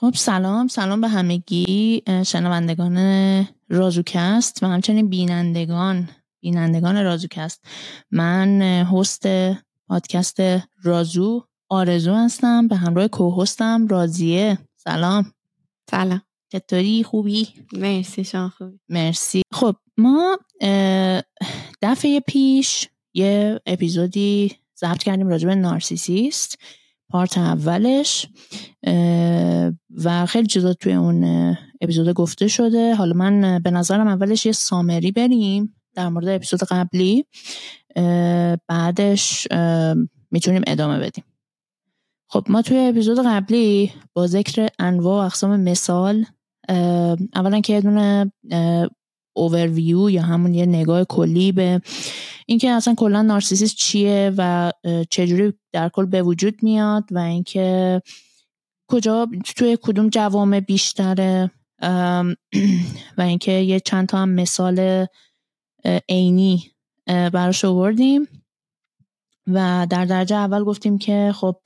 خب سلام. سلام به همگی شنوندگان رازوکست و همچنین بینندگان بینندگان رازوکست. من هست پادکست رازو آرزو هستم. به همراه کوهستم رازیه. سلام. سلام. چطوری؟ خوبی؟ مرسی شما خوبی؟ مرسی. خب ما دفعه پیش یه اپیزودی ضبط کردیم راجع به نارسیسیست. پارت اولش و خیلی چیزا توی اون اپیزود گفته شده. حالا من به نظرم اولش یه سامری بریم در مورد اپیزود قبلی بعدش می‌تونیم ادامه بدیم. خب ما توی اپیزود قبلی با ذکر انواع و اقسام مثال اولا که یه دونه اوورویو یا همون یه نگاه کلی به اینکه اصلا کلا نارسیسیسم چیه و چجوری در کل به وجود میاد و اینکه کجا توی کدوم جوامع بیشتره و اینکه یه چند تا هم مثال عینی براش آوردیم. و در درجه اول گفتیم که خب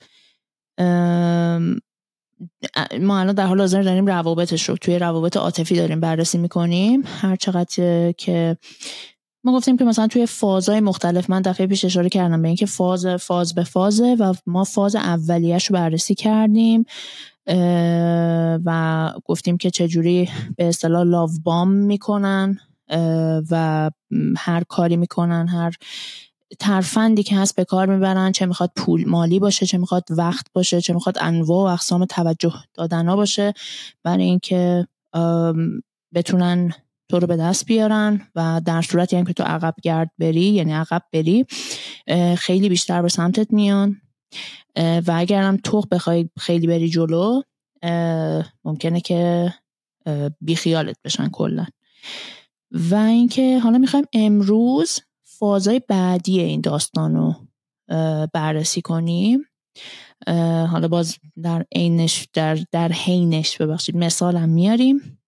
ما الان در حال حاضر داریم روابطش رو توی روابط عاطفی داریم بررسی می‌کنیم. هر چقدر که ما گفتیم که مثلا توی فازهای مختلف من دفعه پیش اشاره کردم به اینکه فاز فاز به فازه و ما فاز اولیش رو بررسی کردیم و گفتیم که چجوری به اصطلاح لاو بام می‌کنن و هر کاری می‌کنن هر ترفندی که هست به کار می‌برن چه می‌خواد پول مالی باشه چه می‌خواد وقت باشه چه می‌خواد انواع و اقسام توجه دادن باشه برای اینکه بتونن تو رو به دست بیارن و در صورتی هم که تو عقب گرد بری یعنی عقب بری خیلی بیشتر به سمتت میان. و اگرم تو بخوای خیلی بری جلو ممکنه که بیخیالت بشن کلا. و اینکه حالا می‌خوایم امروز فازهای بعدی این داستان رو بررسی کنیم. حالا باز در عینش در در حینش ببخشید مثالم میاریم.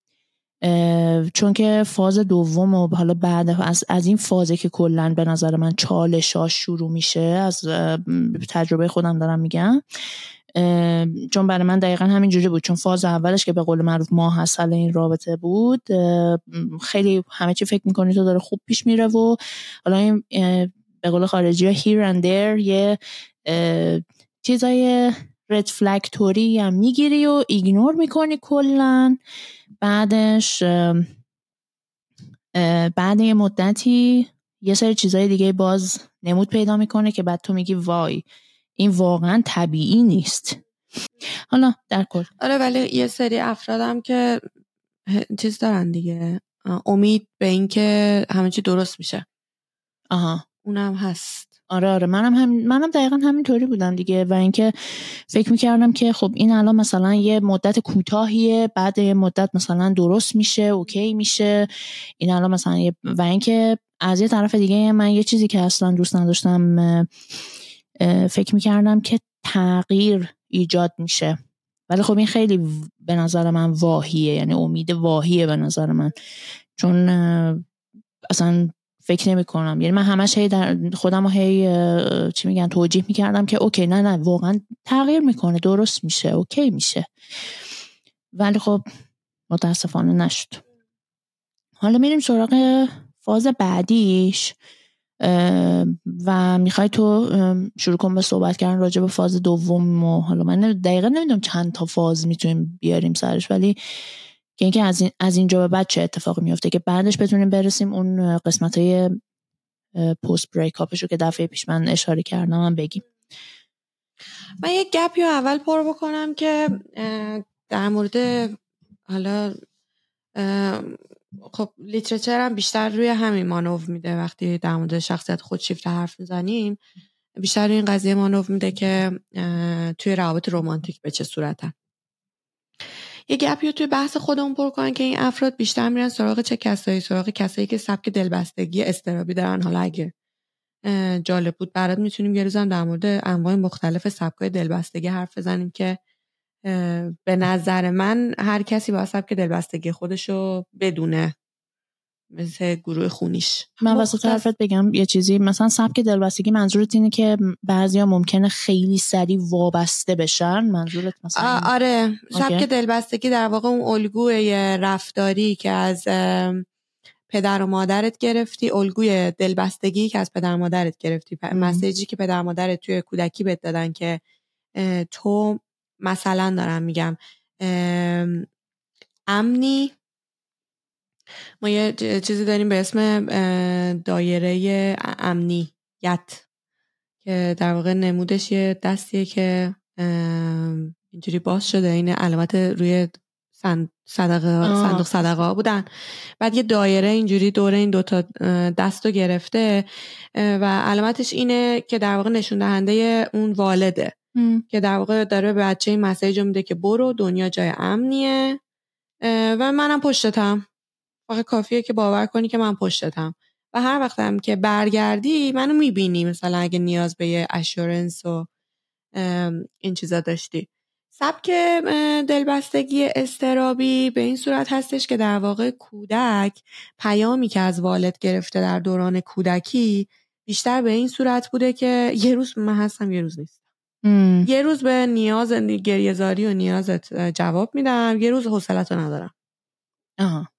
چون که فاز دوم و حالا بعد از, از این فازه که کلا به نظر من چالش ها شروع میشه از تجربه خودم دارم میگم. چون برای من دقیقا همین جوری بود چون فاز اولش که به قول معروف ماه حسل این رابطه بود خیلی همه چی فکر می‌کنی تو داره خوب پیش میره و حالا این به قول خارجی ها here and there یه چیزای رد فلکتوری هم می‌گیری و ایگنور می‌کنی کلا. بعدش بعد یه مدتی یه سری چیزای دیگه باز نمود پیدا می‌کنه که بعد تو میگی وای این واقعا طبیعی نیست. حالا در کل. آره ولی یه سری افرادم که چیز دارن دیگه. امید به اینکه همه چی درست میشه. آها. اونم هست. آره آره. منم هم منم دقیقا همینطوری بودم دیگه و اینکه فکر می‌کردم که خب این الان مثلا یه مدت کوتاهیه بعد یه مدت مثلا درست میشه اوکی میشه. این الان مثلا یه و اینکه از یه طرف دیگه من یه چیزی که اصلا دوست نداشتم فکر می‌کردم که تغییر ایجاد میشه. ولی خب این خیلی به نظر من واهیه یعنی امید واهیه به نظر من. چون اصلا فکر نمی کنم. یعنی من همش هی در خودم هی چی میگن توجیه می‌کردم که اوکی نه نه واقعا تغییر می‌کنه درست میشه اوکی میشه. ولی خب متاسفانه نشد. حالا میریم سراغ فاز بعدیش. و می‌خوای تو شروع کن به صحبت کردن راجع به فاز دوم و حالا من دقیقا نمی‌دونم چند تا فاز می‌تونیم بیاریم سرش ولی که اینکه از, این، از اینجا به بعد چه اتفاقی میفته که بعدش بتونیم برسیم اون قسمت های پست بریک رو که دفعه پیش من اشاره کردم من بگیم. من یه گپی اول پر بکنم که در مورد حالا خب لیترچر هم بیشتر روی همین مانو میده. وقتی در مورد شخصیت خودشیفته حرف می‌زنیم بیشتر روی این قضیه مانو میده که توی روابط رومانتیک به چه صورتن. یه گپی رو توی بحث خودمون پر کنن که این افراد بیشتر میرن سراغ چه کسایی؟ سراغ کسایی که سبک دلبستگی استرابی دارن. حالا اگه جالب بود برات می‌تونیم یه روزم در مورد انواع مختلف سبکای دلبستگی حرف بزنیم که به نظر من هر کسی با سبک دلبستگی خودشو بدونه. مثل گروه خونیش. من واسه حرفت بگم یه چیزی مثلا سبک دلبستگی منظورت اینه که بعضیا ممکنه خیلی سریع وابسته بشن؟ منظورت مثلا آره. سبک دلبستگی در واقع اون الگوی رفتاری که از پدر و مادرت گرفتی الگوی دلبستگی که از پدر و مادرت گرفتی. مسیجی که پدر و مادرت توی کودکی بهت دادن که تو مثلا دارم میگم امنی ما یه چیزی داریم به اسم دایره امنیت که در واقع نمودش یه دستیه که اینجوری باز شده. این علامت روی صدقه صندوق صدقه بودن. بعد یه دایره اینجوری دور این دوتا دست رو گرفته. و علامتش اینه که در واقع نشون دهنده اون والده. که در واقع داره به بچه این مسیج میده که برو دنیا جای امنیه. و منم پشتتم. فقط کافیه که باور کنی که من پشتتم. و هر وقتم که برگردی منو می‌بینی مثلا اگه نیاز به یه اشورنس و این چیزا داشتی. سبک دلبستگی استرابی به این صورت هستش که در واقع کودک پیامی که از والد گرفته در دوران کودکی بیشتر به این صورت بوده که یه روز من هستم یه روز نیست یه روز به نیاز گریهزاری و نیازت جواب میدم یه روز حوصلت رو ندارم. آه.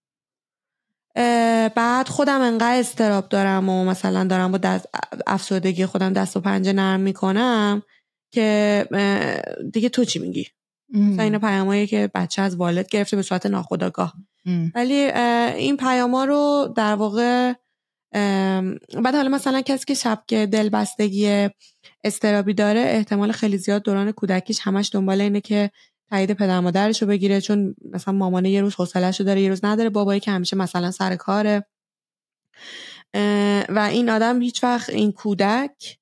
بعد خودم انقدر استراب دارم و مثلا دارم با دست افسردگی خودم دست و پنجه نرم می‌کنم که دیگه تو چی میگی؟ مثلا این پیامایی که بچه از والد گرفته به صورت ناخودآگاه. ولی این پیاما رو در واقع بعد حالا مثلا کسی که شب که دلبستگی استرابی داره احتمال خیلی زیاد دوران کودکیش همش دنبال اینه که تایید پدر مادرش رو بگیره چون مثلا مامانه یه روز حوصله‌شو داره یه روز نداره بابایی که همیشه مثلا سر کاره. و این آدم هیچ وقت این کودک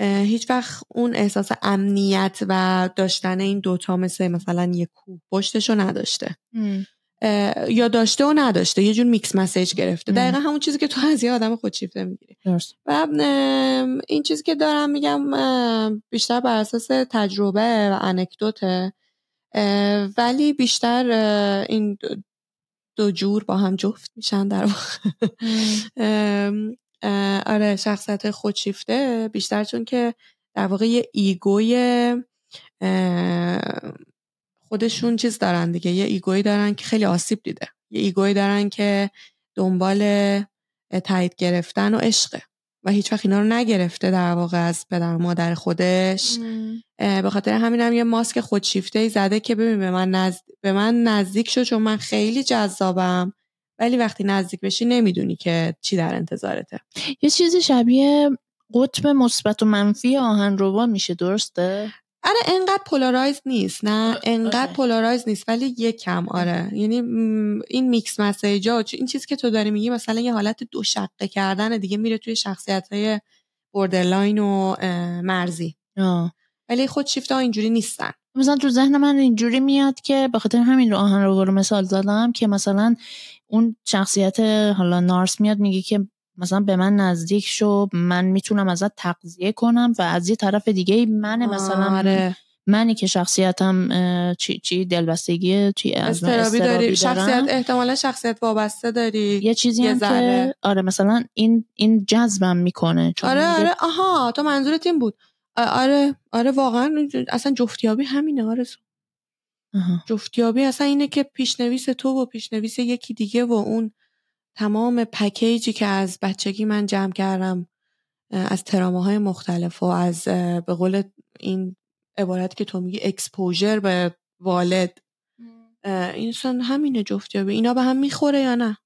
هیچ وقت اون احساس امنیت و داشتن این دوتا مثل مثلا یه کوه پشتش رو نداشته. یا داشته و نداشته یه جور میکس مسیج گرفته. دقیقا همون چیزی که تو از یه آدم خودشیفته می‌گیری. و این چیزی که دارم میگم بیشتر بر اساس تجربه و anecdote ه. ولی بیشتر این دو جور با هم جفت میشن در واقع. آره شخصیت خودشیفته. بیشتر چون که در واقع یه ego ی خودشون چیز دارن دیگه. یه ego ی دارن که خیلی آسیب دیده. یه ego ی دارن که دنبال تایید گرفتن و عشقه. و هیچ وقت اینا رو نگرفته در واقع از پدر مادر خودش. به خاطر همین هم یه ماسک خودشیفته ای زده که ببین به من, نزد... به من نزدیک شد چون من خیلی جذابم. ولی وقتی نزدیک بشی نمی‌دونی که چی در انتظارته. یه چیزی شبیه قطب مثبت و منفی آهن‌ربا میشه درسته؟ آره انقدر polarized نیست نه؟ انقدر polarized نیست ولی یک کم آره یعنی این mixed message ا این چیزی که تو داری میگی مثلا یه حالت دو شقه کردن دیگه میره توی شخصیت های borderline و مرزی. ولی خودشیفته ها اینجوری نیستن. مثلا تو ذهن من اینجوری میاد که به خاطر همین رو آهن رو مثال زدم که مثلا اون شخصیت حالا narc میاد میگه که مثلا به من نزدیک شو من می‌تونم ازت تغذیه کنم و از یه طرف دیگه من مثلا آره. منی که شخصیتم چی, چی دلبستگی چی از اضطرابی داری. شخصیت احتمالا شخصیت وابسته داری. یه چیزی یه هم که آره مثلا این این جذبم می‌کنه چون آره آره. آها تو منظورت این بود. آره آره واقعا اصلا جفتیابی همینه آره جفتیابی اصلا اینه که پیشنویس تو و پیشنویس یکی دیگه و اون تمام پکیجی که از بچگی من جمع کردم از تروماهای مختلف و از به قول این عبارت که تو میگی exposure به والد. این همینه جفتیابی. اینا به هم می‌خوره یا نه؟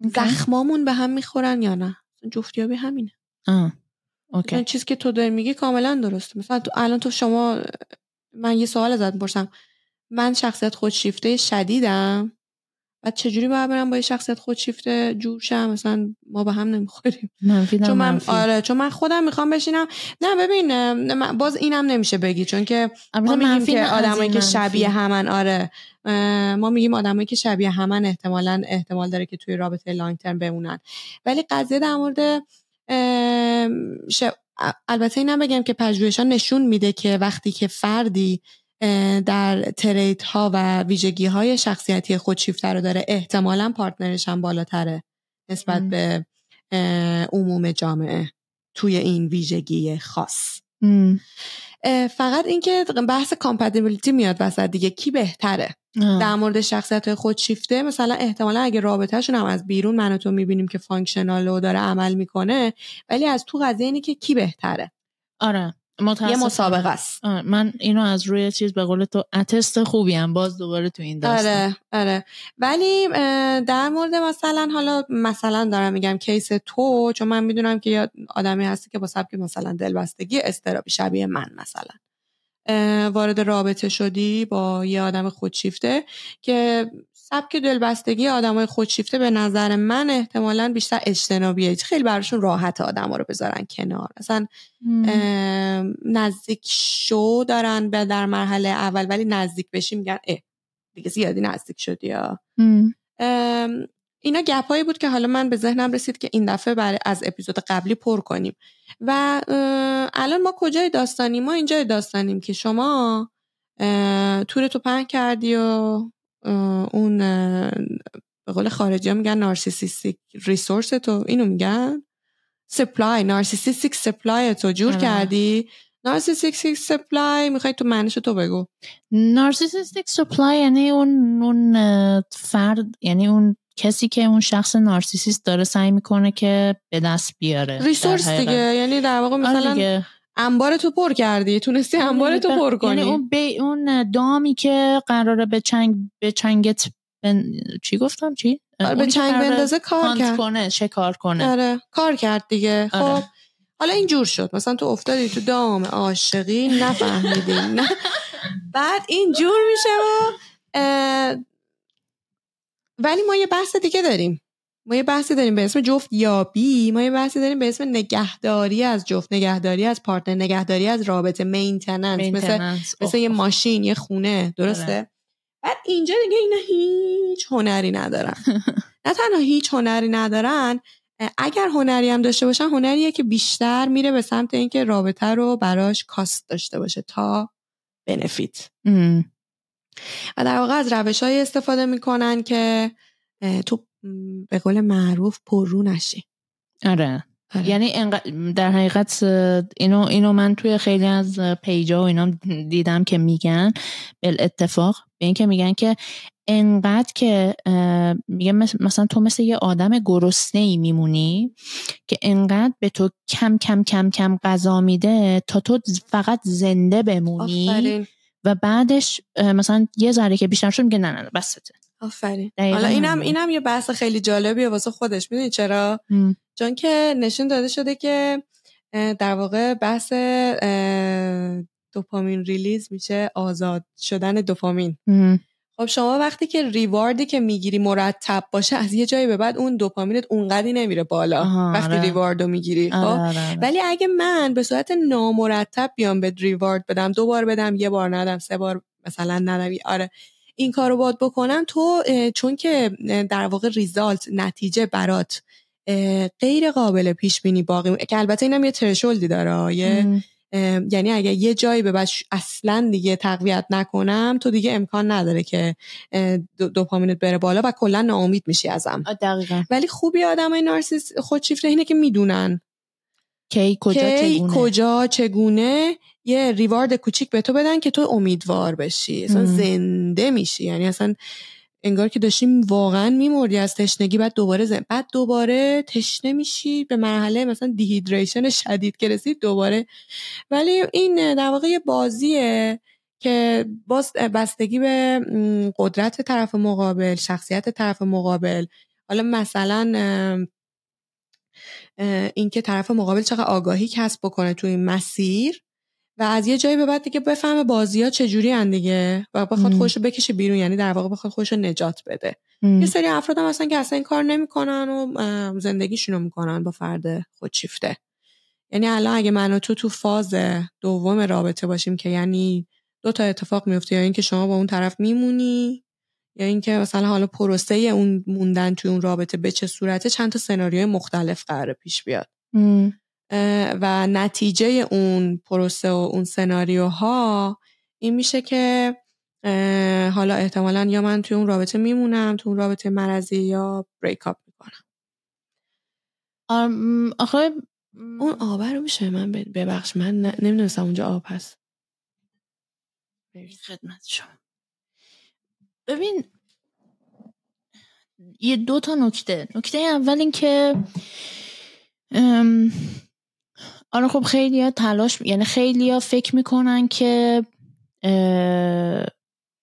زخمامون به هم می‌خورن یا نه؟ جفتیابی همینه. آه. اوکی. چیزی که تو داری میگی کاملا درسته. مثلا تو الان تو شما من یه سوال ازت پرسم من شخصیت خودشیفته شدیدم؟ و چجوری باید برم با یه شخصیت خودشیفته جور شم؟ مثلا ما به هم نمی‌خوریم. چون من آره چون من خودم می‌خوام بشینم. نه ببین باز اینم نمیشه بگی چون که ما میگیم که آدمایی که شبیه همن آره. ما میگیم آدمایی که شبیه همن احتمالا احتمال داره که توی رابطه لانگ ترم بمونن. ولی قضیه در مورد البته اینم بگم که پژوهشان نشون میده که وقتی که فردی در تریت ها و ویژگی های شخصیتی خودشیفته رو داره. احتمالا پارتنرش هم بالاتره نسبت به عموم جامعه توی این ویژگی خاص. فقط اینکه بحث compatibility میاد وسط دیگه. کی بهتره؟ در مورد شخصیت خودشیفته مثلا احتمالا اگه رابطهشون هم از بیرون من و تو می‌بینیم که functional و داره عمل می‌کنه ولی از تو قضیه اینه که کی بهتره؟ آره. یه مسابقه است. من اینو از روی چیز به قول تو اتست خوبی هم باز دوباره تو این داستان. آره آره. ولی در مورد مثلا حالا مثلا دارم میگم case تو چون من می‌دونم که یه آدمی هستی که با سبک مثلا دلبستگی اضطرابی شبیه من مثلا. وارد رابطه شدی با یه آدم خودشیفته که سبک دلبستگی آدمای خودشیفته به نظر من احتمالا بیشتر اجتنابیه. خیلی براشون راحت آدم رو بذارن کنار. اصلا نزدیک شو دارن به در مرحله اول ولی نزدیک بشی میگن اه دیگه زیادی نزدیک شدی یا اینا گپایی بود که حالا من به ذهنم رسید که این دفعه برای از اپیزود قبلی پر کنیم. و الان ما کجای داستانیم؟ ما اینجای داستانیم که شما تورتو پهن کردی و اون به قول خارجی ها میگن narcissistic resource تو اینو میگن. supply narcissistic supply تو جور آره. کردی؟ narcissistic supply می‌خوای تو معنیشو تو بگو. نارسیسیستیک سپلای یعنی اون اون فرد یعنی اون کسی که اون شخص narcissist داره سعی می‌کنه که به دست بیاره resource دیگه یعنی در واقع آره مثلا انبار تو پر کردی. تونستی آره انبار تو پر کنی. یعنی اون, بی اون دامی که قراره به چنگ به چنگت بن... چی گفتم؟ چی؟ آره به چنگ بندازه کار کرد. کنه کار کنه. آره کار کرد دیگه. آره. خب حالا اینجور شد. مثلا تو افتادی تو دام عاشقی نفهمیدی. نه. بعد اینجور میشه و ولی ما یه بحث دیگه داریم. ما یه بحثی داریم به اسم جفت یابی ما یه بحثی داریم به اسم نگهداری از جفت نگهداری از partner نگهداری از رابطه maintenance مثل, مثل یه ماشین یه خونه درسته؟ بله. بعد اینجا دیگه اینا هیچ هنری ندارن. نه تنها هیچ هنری ندارن اگر هنری هم داشته باشن هنریه که بیشتر میره به سمت اینکه رابطه رو براش cost داشته باشه تا benefit و در واقع از روش های استفاده می‌کنن که تو به قول معروف پررو نشی آره. آره. یعنی در حقیقت اینو اینو من توی خیلی از پیجا و اینا دیدم که میگن بل اتفاق به این که میگن که انقدر که میگه مثلا تو مثل یه آدم گرسنه ای میمونی که انقدر به تو کم کم کم کم غذا میده تا تو فقط زنده بمونی و بعدش مثلا یه ذره که بیشتر شد میگه نه نه بسته آفرین. حالا اینم اینم یه بحث خیلی جالبیه واسه خودش. می‌دونی چرا؟ چون که نشون داده شده که در واقع بحث دوپامین ریلیز میشه آزاد شدن دوپامین. خب شما وقتی که ریواردی که می‌گیری مرتب باشه از یه جایی به بعد اون دوپامینت اونقدی نمیره بالا. وقتی آره. ریواردو می‌گیری خب؟ آره، آره، ولی اگه من به صورت نامرتب بیام به ریوارد بدم دو بار بدم یه بار ندم سه بار مثلا ندم آره. این کارو باید بکنم تو چون که در واقع ریزالت نتیجه برات غیر قابل پیش بینی باقی که البته اینم یه ترشولدی داره یه یعنی اگه یه جایی به بعد اصلا دیگه تقویت نکنم تو دیگه امکان نداره که دوپامینت بره بالا و کلا ناامید میشی ازم. دقیقا. ولی خوبی آدمای نارسیس خودشیفته اینه که می‌دونن. کی کجا کی چگونه؟ کجا چگونه یه ریوارد کوچیک به تو بدن که تو امیدوار بشی. اصلا زنده میشی. یعنی اصلا انگار که داشتیم واقعا میمردی از تشنگی بعد دوباره زن. بعد دوباره تشنه میشی. به مرحله مثلا دیهیدریشن شدید که رسید دوباره. ولی این در واقع یه بازیه که باز بستگی به قدرت طرف مقابل شخصیت طرف مقابل. حالا مثلا اینکه طرف مقابل چقدر آگاهی کسب بکنه توی این مسیر و از یه جایی به بعد دیگه بفهمه بازی ها چجوری هن دیگه و بخواد خوش بکشه بیرون یعنی در واقع بخواد خوش نجات بده. یه سری افراد هم اصلا که اصلا این کار نمی‌کنن و زندگیشونو می‌کنن با فرد خودشیفته. یعنی الان اگه من و تو تو فاز دوم رابطه باشیم که یعنی دو تا اتفاق میفته یا اینکه شما با اون طرف میمونی یا اینکه مثلا حالا پروسه اون موندن توی اون رابطه به چه صورته چند تا سناریوی مختلف قرار پیش بیاد. و نتیجه اون پروسه و اون سناریوها این میشه که حالا احتمالا یا من توی اون رابطه میمونم توی اون رابطه مرزی یا بریک اپ می‌کنم. آخه اون آبه رو میشه من ببخش من نمی‌دونستم اونجا آب هست. خدمت شما. ببین یه دو تا نکته. نکته اول این که آره خب خیلی ها تلاش یعنی خیلی ها فکر می‌کنن که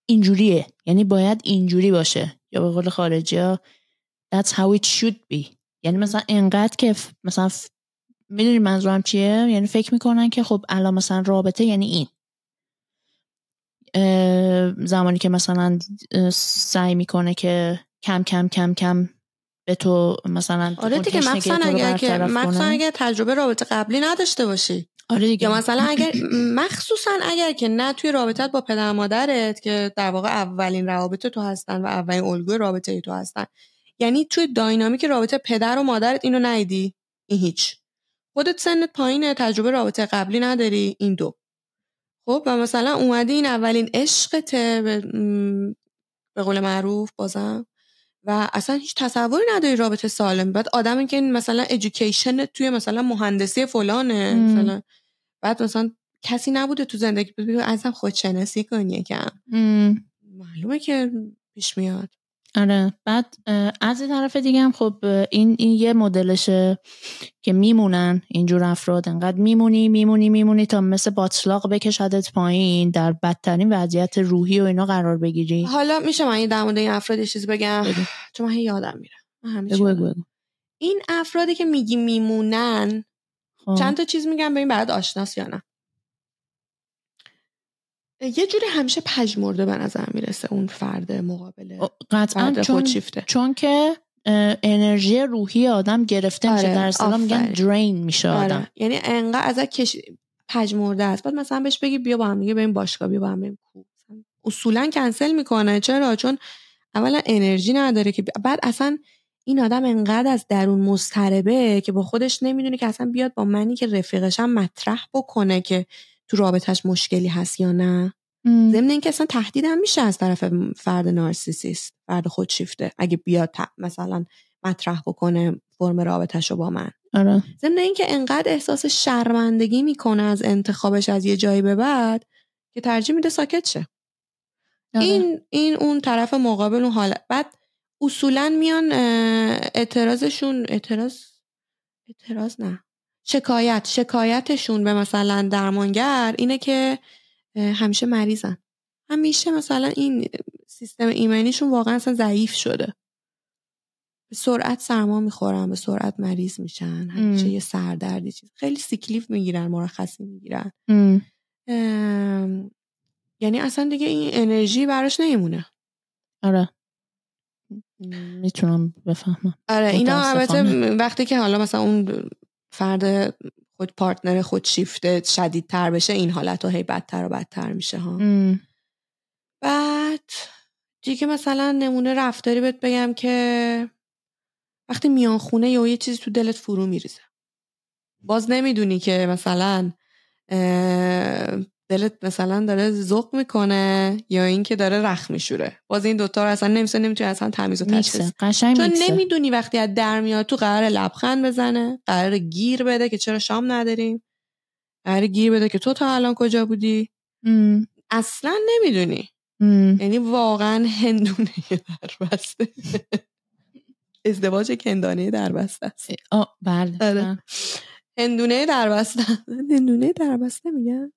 اینجوریه. یعنی باید اینجوری باشه. یا به قول خارجی ها that's how it should be. یعنی مثلا انقدر که مثلا می‌دونی منظورم چیه؟ یعنی فکر می‌کنن که خب الان مثلا رابطه یعنی این. زمانی که مثلا سعی می‌کنه که کم کم کم کم به تو مثلا آره دیگه مثلا اگر که اگر تجربه رابطه قبلی نداشته باشی. آره دیگه. یا مثلا اگر مخصوصا اگر که نه توی رابطت با پدر مادرت که در واقع اولین روابط تو هستن و اولین الگوی رابطه تو هستن. یعنی توی داینامیک رابطه پدر و مادرت اینو ندیدی. این هیچ. خودت سنت پایینه تجربه رابطه قبلی نداری. این دو. خب و مثلا اومدی این اولین عشقته به قول معروف بازم و اصلا هیچ تصوری نداری رابطه سالم. بعد آدم که مثلا ادویکیشن توی مثلا مهندسی فلانه مثلا بعد مثلا کسی نبوده تو زندگی بگو ازم خودشناسی کنی یکم. معلومه که پیش میاد. آره. بعد از این طرف دیگه هم خب این, این یه مدلشه که میمونن اینجور افراد. انقدر میمونی میمونی میمونی تا مثل باطلاق بکشدت پایین در بدترین وضعیت روحی و اینا قرار بگیری. حالا میشه من این در مورد این افراد یه چیز بگم؟ چون من یادم میره. بگو این افرادی که میگی میمونن خب. چند تا چیز میگم ببین بعد آشناس یا نه. یه جوری همیشه پژمرده به نظر می‌رسه اون فرد مقابل قطعا چون, چون که انرژی روحی آدم گرفته میشه آره، در اصطلاح میگن درین میشه آره. آدم. یعنی انقدر ازت کش پژمرده است. بعد مثلا بهش بگی بیا با هم دیگه بریم باشگاه بیا با هم بریم اصولا کنسل می‌کنه. چرا؟ چون اولا انرژی نداره که بعد اصلا این آدم انقدر از درون مضطربه که با خودش نمی‌دونه که اصلا بیاد با منی که رفیقشم مطرح بکنه که تو رابطش مشکلی هست یا نه؟ ضمن اینکه اصلا تهدید هم میشه از طرف فرد نارسیسیست فرد خودشیفته. اگه بیاد مثلا مطرح بکنه فرم رابطش رو با من. آره. ضمن اینکه انقدر احساس شرمندگی می‌کنه از انتخابش از یه جایی به بعد که ترجیح میده ساکت شه. آره. این این اون طرف مقابل اون حالت بعد اصولا میان اعتراضشون اعتراض اعتراض نه. شکایت شکایتشون به مثلا درمانگر اینه که همیشه مریضن. همیشه مثلا این سیستم ایمنیشون واقعا اصلا ضعیف شده. به سرعت سرما می‌خورن به سرعت مریض میشن همیشه یه سردردی چیز. خیلی سیکلیف می‌گیرن مرخصی می‌گیرن. یعنی اصلا دیگه این انرژی براش نمیمونه. آره. می‌تونم بفهمم. آره اینا البته وقتی که حالا مثلا اون فرد خود پارتنر خود شیفته شدیدتر بشه این حالت هی بدتر و بدتر میشه ها. بعد دیگه مثلا نمونه رفتاری بهت بگم که وقتی میان خونه یا یه چیزی تو دلت فرو میریزه. باز نمی‌دونی که مثلا دلت مثلا داره ذوق می‌کنه یا اینکه داره رخ میشوره؟ باز این دوتا رو اصلا نمیشه نمی‌تونی اصلا تمیز و تشخیص. چون نمی‌دونی وقتی از در میاد تو قرار لبخند بزنه قرار گیر بده که چرا شام نداریم قرار گیر بده که تو تا الان کجا بودی؟ اصلا نمی‌دونی. یعنی واقعا هندونه در بسته ازدواج کندانه در بسته است بله آره. هندونه در بسته هندونه در بسته میگن؟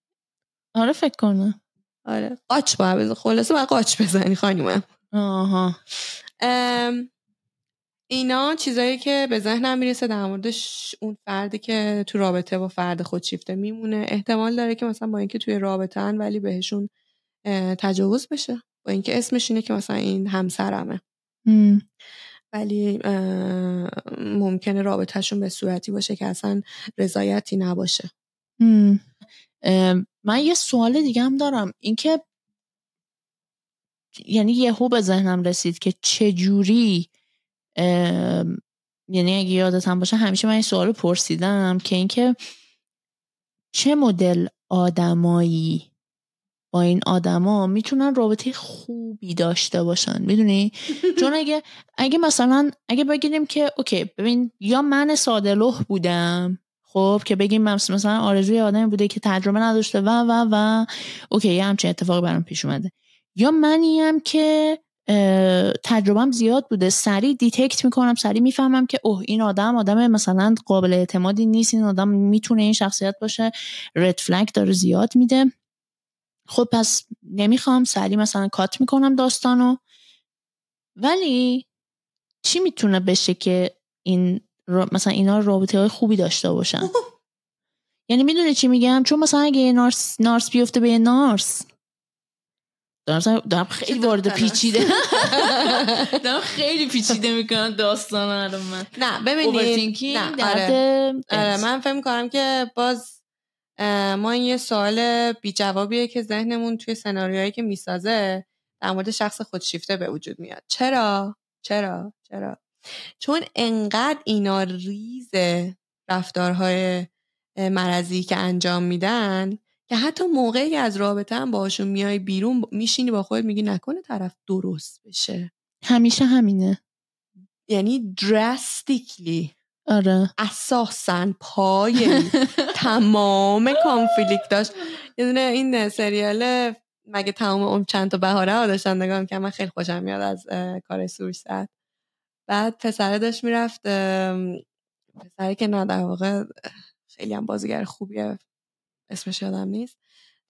آره فکر کنم. آره. قاچ باید بزن. خلاصه باید قاچ بزنی خانیمم آها. اینا چیزایی که به ذهنم می‌رسه در مورد اون فردی که تو رابطه با فرد خودشیفته میمونه. احتمال داره که مثلا با اینکه توی رابطه هن ولی بهشون تجاوز بشه. با اینکه اسمش اینه که مثلا این همسرمه. ولی ممکنه رابطهشون به صورتی باشه که اصلا رضایتی نباشه. من یه سوال دیگه هم دارم. اینکه یعنی یهو به ذهنم رسید که چجوری یعنی اگه یادت هم باشه همیشه من این سوال پرسیدم که اینکه چه مدل آدمایی با این آدما می‌تونن رابطه خوبی داشته باشن؟ می‌دونی؟ چون اگه اگه مثلا اگه بگیریم که اوکی ببین یا من ساده بودم خب که بگیم مثلا آرزوی آدمی بوده که تجربه نداشته و و و. اوکی یه همچین اتفاقی برام پیش اومده. یا منیم که تجربهم زیاد بوده. سریع detect می‌کنم سریع می‌فهمم که اوه این آدم آدم مثلا قابل اعتمادی نیست. این آدم می‌تونه این شخصیت باشه. red flag داره زیاد میده. خب پس نمی‌خوام سریع مثلا cut می‌کنم داستانو. ولی چی می‌تونه بشه که این مثلا اینا رابطه های خوبی داشته باشن. یعنی می‌دونه چی میگم؟ چون مثلا اگه narc narc بیفته به narc. دارم, دارم خیلی وارد پیچیده دارم خیلی پیچیده می‌کنم داستان رو من. نه ببینید نه آره. آره من فکر می‌کنم که باز ما این یه سوال بی جوابیه که ذهنمون توی سناریوهایی که می‌سازه در مورد شخص خودشیفته به وجود میاد. چرا؟ چرا؟ چرا؟ چون انقدر اینا ریز رفتارهای مرضی که انجام میدن که حتی موقعی که از رابطه هم باشون میای بیرون میشینی با خودت میگی نکنه طرف درست بشه. همیشه همینه. یعنی درستیکلی آره. اساسا پای تمام کانفلیکت داشت. یه این سریال مگه تمام اون چند تا بهاره ها داشتن نگاه که من خیلی خوشم میاد از کار سورست بعد پسره داشت می‌رفت پسره که نه در واقع خیلی هم بازیگر خوبیه اسمش یادم نیست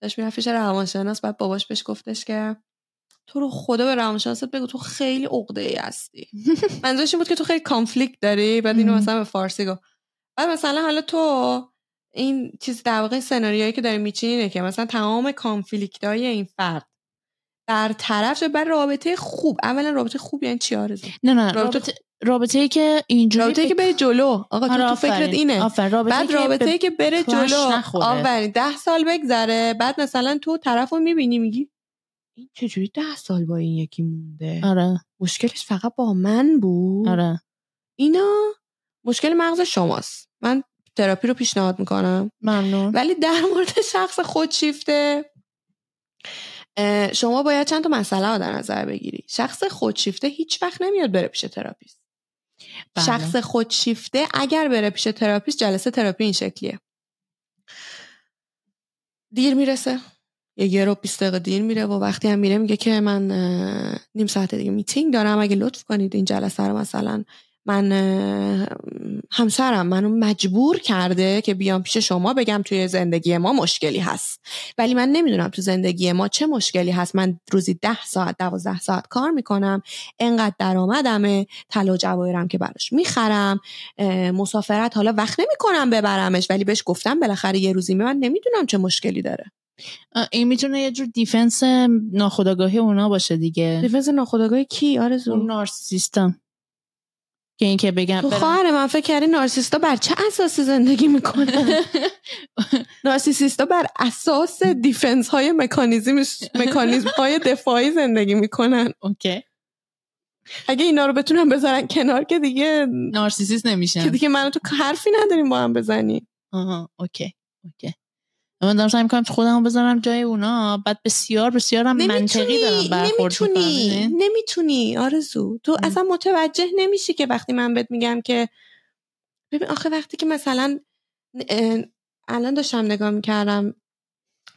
داشت می‌رفت پیش روانشناس بعد باباش بهش گفتش که تو رو خدا به روانشناست بگو تو خیلی عقده ای هستی. منظورش این بود که تو خیلی کانفلیکت داری بعد اینو مثلا به فارسی گفت. بعد مثلا حالا تو این چیز در واقع سناریویی که داری میچینی که مثلا تمام کانفلیکت های این فرد در طرف بر رابطه خوب اولا رابطه خوب یعنی چی آرزو؟ نه نه رابطه, رابطه ای که اینجوری رابطه ای که بره جلو. آقا تو, تو فکرت اینه. رابطه بعد رابطه ای که بره جلو. آفرین. ده سال بگذره. بعد مثلا تو طرف رو می‌بینی میگی این چجوری ده سال با این یکی مونده؟ آره. مشکلش فقط با من بود. آره. اینا مشکل مغز شماست. من تراپی رو پیشنهاد می‌کنم. ممنون. ولی در مورد شخص خودشیفته شما باید چند تا مسئله ها در نظر بگیری. شخص خودشیفته هیچ وقت نمیاد بره پیش تراپیست. بله. شخص خودشیفته اگر بره پیش تراپیست جلسه تراپی این شکلیه. دیر می‌رسه. یه یه رو بیست دقیقه دیر میره و وقتی هم میره میگه که من نیم ساعت دیگه میتینگ دارم. اگه لطف کنید این جلسه رو مثلا من همسرم منو مجبور کرده که بیام پیش شما بگم توی زندگی ما مشکلی هست. ولی من نمی‌دونم تو زندگی ما چه مشکلی هست. من روزی ده ساعت دوازده ساعت کار می‌کنم. انقدر درآمدمه. طلا جواهرم که براش می‌خرم. مسافرت حالا وقت نمی‌کنم ببرمش. ولی بهش گفتم بالاخره یه روزی من نمی‌دونم چه مشکلی داره. این می‌تونه یه جور defense ناخودآگاهی اونا باشه دیگه. defense ناخودآگاهی کی؟ آرزو. اون narcissist م که این که بگم تو خواهر من فکر کردی narcissist ا بر چه اساسی زندگی می‌کنن narcissist ا بر اساس defense های مکانیزم مکانیزم های دفاعی زندگی می‌کنن. okay. اگه اینا رو بتونم بذارن کنار که دیگه narcissist نمیشن. که دیگه منو تو حرفی نداریم با هم بزنی. آها okay okay. من دارم سعی می‌کنم خودمو بذارم جای اونا. بعد بسیار بسیار هم منطقی دارم برخورد نمی‌تونی نمی‌تونی آرزو. تو اصلا متوجه نمیشی که وقتی من بهت میگم که ببین آخه وقتی که مثلا الان داشتم نگاه می‌کردم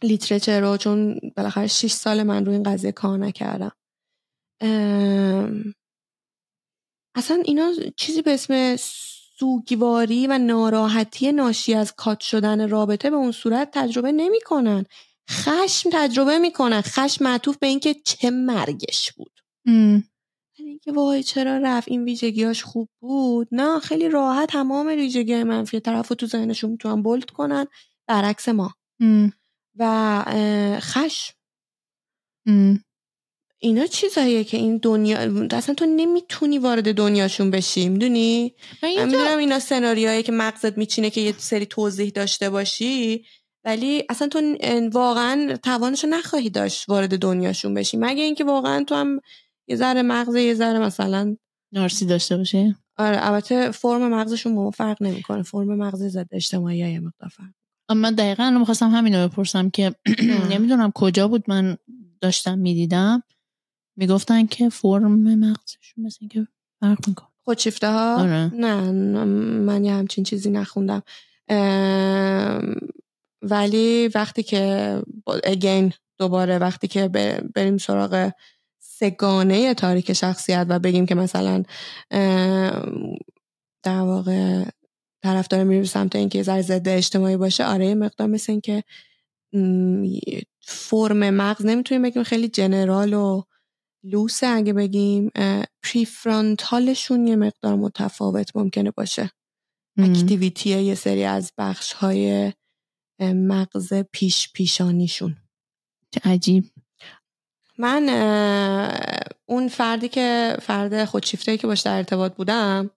لیترچر رو چون بالاخره 6 سال من روی این قضیه کار نکردم. اصلا اینا چیزی به اسم سوگواری و ناراحتی ناشی از کات شدن رابطه به اون صورت تجربه نمی‌کنن. خشم تجربه می‌کنن. خشم معطوف به اینکه چه مرگش بود. یعنی اینکه وای چرا رفت؟ این ویژگیاش خوب بود. نه خیلی راحت. تمام ویژگی منفی طرف رو تو ذهنشون می‌تونن بولد کنن. برعکس ما. و خشم. اینا چیزاییه که این دنیا اصلا تو نمی‌تونی وارد دنیاشون بشی می‌دونی؟ من می‌دونم اینا سناریوهایی که مغزت میچینه که یه سری توضیح داشته باشی ولی اصلا تو واقعا توانشو نخواهی داشت وارد دنیاشون بشی. مگه اینکه واقعا تو هم یه ذره مغز یه ذره مثلا نارسی داشته باشی؟ آره البته فرم مغزشون با فرق نمی‌کنه. فرم مغز ضد اجتماعی یه مقدار فرق من دقیقا الان می‌خواستم همین رو بپرسم که نمی‌دونم کجا بود من داشتم می‌دیدم. می‌گفتن که فرم مغزشون مثل اینکه فرق می‌کنه. خودشیفته ها؟ آره. نه من یه همچین چیزی نخوندم. ولی وقتی که اگین دوباره وقتی که بریم سراغ سگانه تاریک شخصیت و بگیم که مثلا در واقع طرفدار میریم سمت اینکه ذره ضد اجتماعی باشه آره مقدار مثل اینکه فرم مغز نمی‌تونیم بگیم خیلی جنرال و لوسه اگه بگیم پریفرانتالشون یه مقدار متفاوت ممکنه باشه. اکتیویتی یه سری از بخش های مغز پیش پیشانیشون. عجیب. من اون فردی که فرد خودشیفته که باش در ارتباط بودم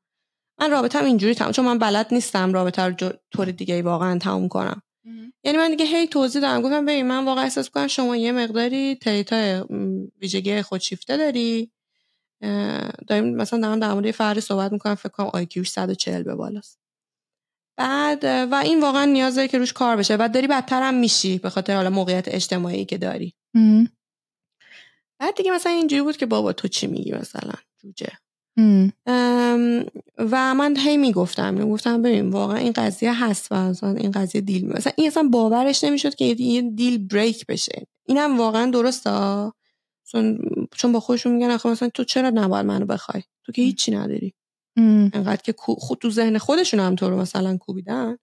من رابطم اینجوری تمام چون من بلد نیستم رابطه رو طور دیگه واقعا تموم کنم. یعنی من دیگه هی توضیح دادم. گفتم ببین من واقعا احساس کنم شما یه مقداری تریتا ویژگی خودشیفته داری. داریم مثلا دارم در مورد فردی صحبت می‌کنم فکر کنم آیکیوش 140 به بالاست. بعد و این واقعا نیاز داره که روش کار بشه. بعد داری بدتر هم میشی به خاطر حالا موقعیت اجتماعی که داری. بعد دیگه مثلا اینجوری بود که بابا تو چی میگی مثلا؟ جوجه. و من هی می‌گفتم می‌گفتم ببین واقعا این قضیه هست و این قضیه دیل مثلا این اصلا باورش نمی‌شد که یه دیل بریک بشه. اینم واقعا درسته؟ چون با خودشون میگن آخه مثلا تو چرا نباید منو بخوای؟ تو که هیچی نداری. انقدر که خود تو ذهن خودشون هم تو رو مثلا کوبیدن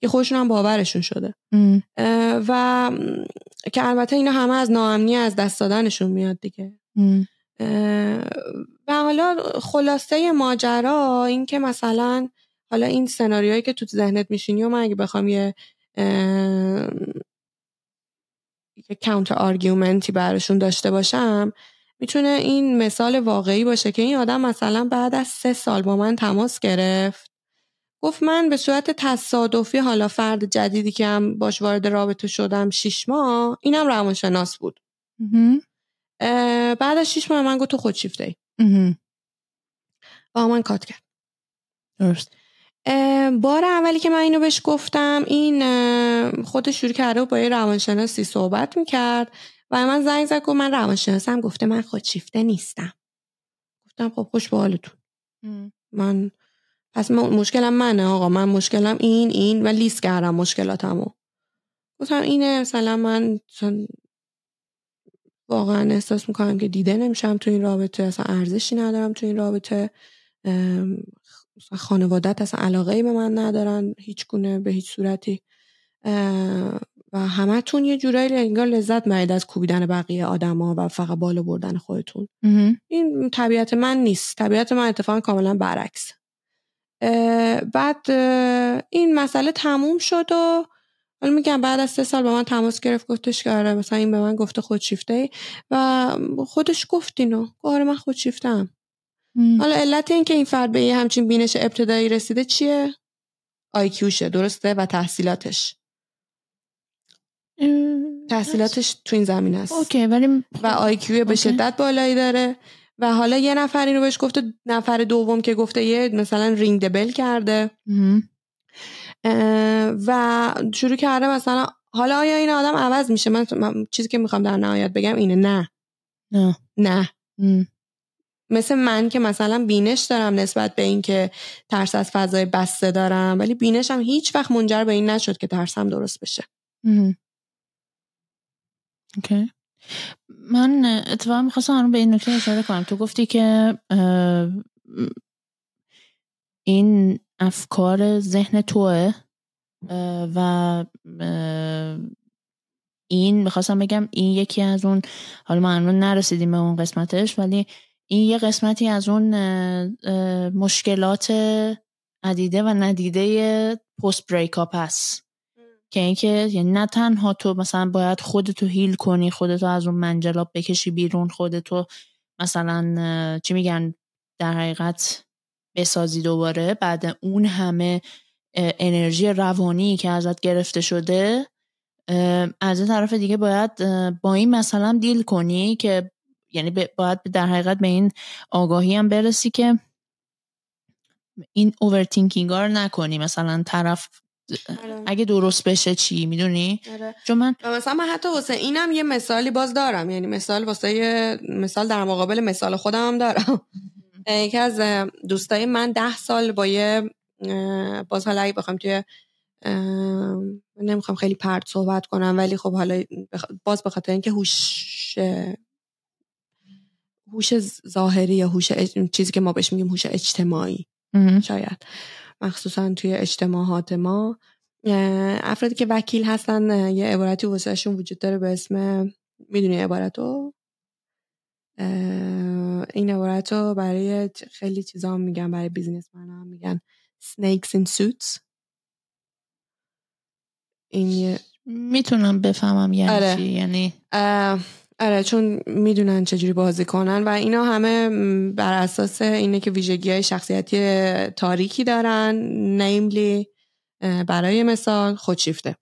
که خودشون هم باورشون شده. و که البته اینا همه از ناامنی از دست دادنشون میاد دیگه. و حالا خلاصه ماجرا این که مثلا حالا این سناریوهایی که تو ذهنت میشینی و من اگه بخوام یه یه کانتر آرگومنتی براشون داشته باشم می‌تونه این مثال واقعی باشه که این آدم مثلا بعد از سه سال با من تماس گرفت. گفت من به صورت تصادفی حالا فرد جدیدی که هم باش وارد رابطه شدم شیش ماه اینم روانشناس بود. بعد از شیش ماه من گفت تو خودشیفته ای با من کات کرد. درست. بار اولی که من اینو بهش گفتم این خودش شروع کرده و با یه روانشناسی صحبت می‌کرد و من زنگ زد گفت من روانشناسم گفته من خودشیفته نیستم. گفتم خب خوش به حالتون. من پس مشکلم منه آقا. من مشکلم این این و لیست کردم مشکلاتمو. گفتم اینه مثلا من واقعا احساس می‌کنم که دیده نمیشم تو این رابطه اصلا ارزشی ندارم تو این رابطه. خانوادت اصلا علاقه به من ندارن هیچ گونه به هیچ صورتی. و همتون یه جورایی انگار لذت میاد از کوبیدن بقیه آدما و فقط بالا بردن خودتون. این طبیعت من نیست. طبیعت من اتفاقا کاملا برعکس. بعد این مسئله تموم شد و حالا میگم بعد از سه سال با من تماس گرفت گفتش که آره مثلا این به من گفته خودشیفته ای و خودش گفت اینو آره من خودشیفتم حالا علت این که این فرد به یه همچین بینش ابتدایی رسیده چیه؟ آیکیوشه درسته؟ و تحصیلاتش. تحصیلاتش تو این زمین است. اوکی ولی و آیکیو به شدت بالایی داره. و حالا یه نفر اینو بهش گفته نفر دوم که گفته یه مثلا رینگ دبل کرده. و شروع کرده مثلا حالا آیا این آدم عوض میشه؟ من, چیزی که می‌خوام در نهایت بگم اینه. نه. نه. نه. مثل من که مثلا بینش دارم نسبت به این که ترس از فضای بسته دارم ولی بینشم هیچ وقت منجر به این نشد که ترسم درست بشه. اوکی. من اتفاقا می‌خواستم به این نکته اشاره کنم. تو گفتی که این افکار ذهن توه. و این می‌خواستم بگم این یکی از اون حالا ما الان نرسیدیم به اون قسمتش ولی این یه قسمتی از اون مشکلات عدیده و ندیده پست بریکاپ هست. که اینکه یعنی نه تنها تو مثلا باید خودتو هیل کنی خودتو از اون منجلاب بکشی بیرون خودتو مثلا چی میگن در حقیقت بسازی دوباره بعد اون همه انرژی روانی که ازت گرفته شده از طرف دیگه باید با این مثلا دیل کنی که یعنی باید در حقیقت به این آگاهی هم برسی که این اوورتینکینگ رو نکنی. مثلا طرف آره. اگه درست بشه چی؟ می‌دونی؟ آره. چون من مثلا من حتی واسه اینم یه مثالی باز دارم. یعنی مثال واسه یه مثال در مقابل مثال خودم هم دارم. یکی از دوستای من ده سال با یه باز حالا اگه بخوام توی نمی‌خوام خیلی پرت صحبت کنم ولی خب حالا بخ- باز به خاطر اینکه هوش هوش ظاهری یا هوش اج- چیزی که ما بهش میگیم هوش اجتماعی. شاید. مخصوصا توی اجتماعات ما. افرادی که وکیل هستن یه عبارتی واسهشون وجود داره به اسم می‌دونی عبارتو؟ این عبارت رو برای خیلی چیزا هم میگن برای بیزینس هم میگن. Snakes in suits. این یه می‌تونم بفهمم یعنی آره. چی؟ یعنی آره چون می‌دونن چجوری بازی کنن و اینا همه بر اساس اینه که ویژگی های شخصیتی تاریکی دارن نیملی برای مثال خودشیفته.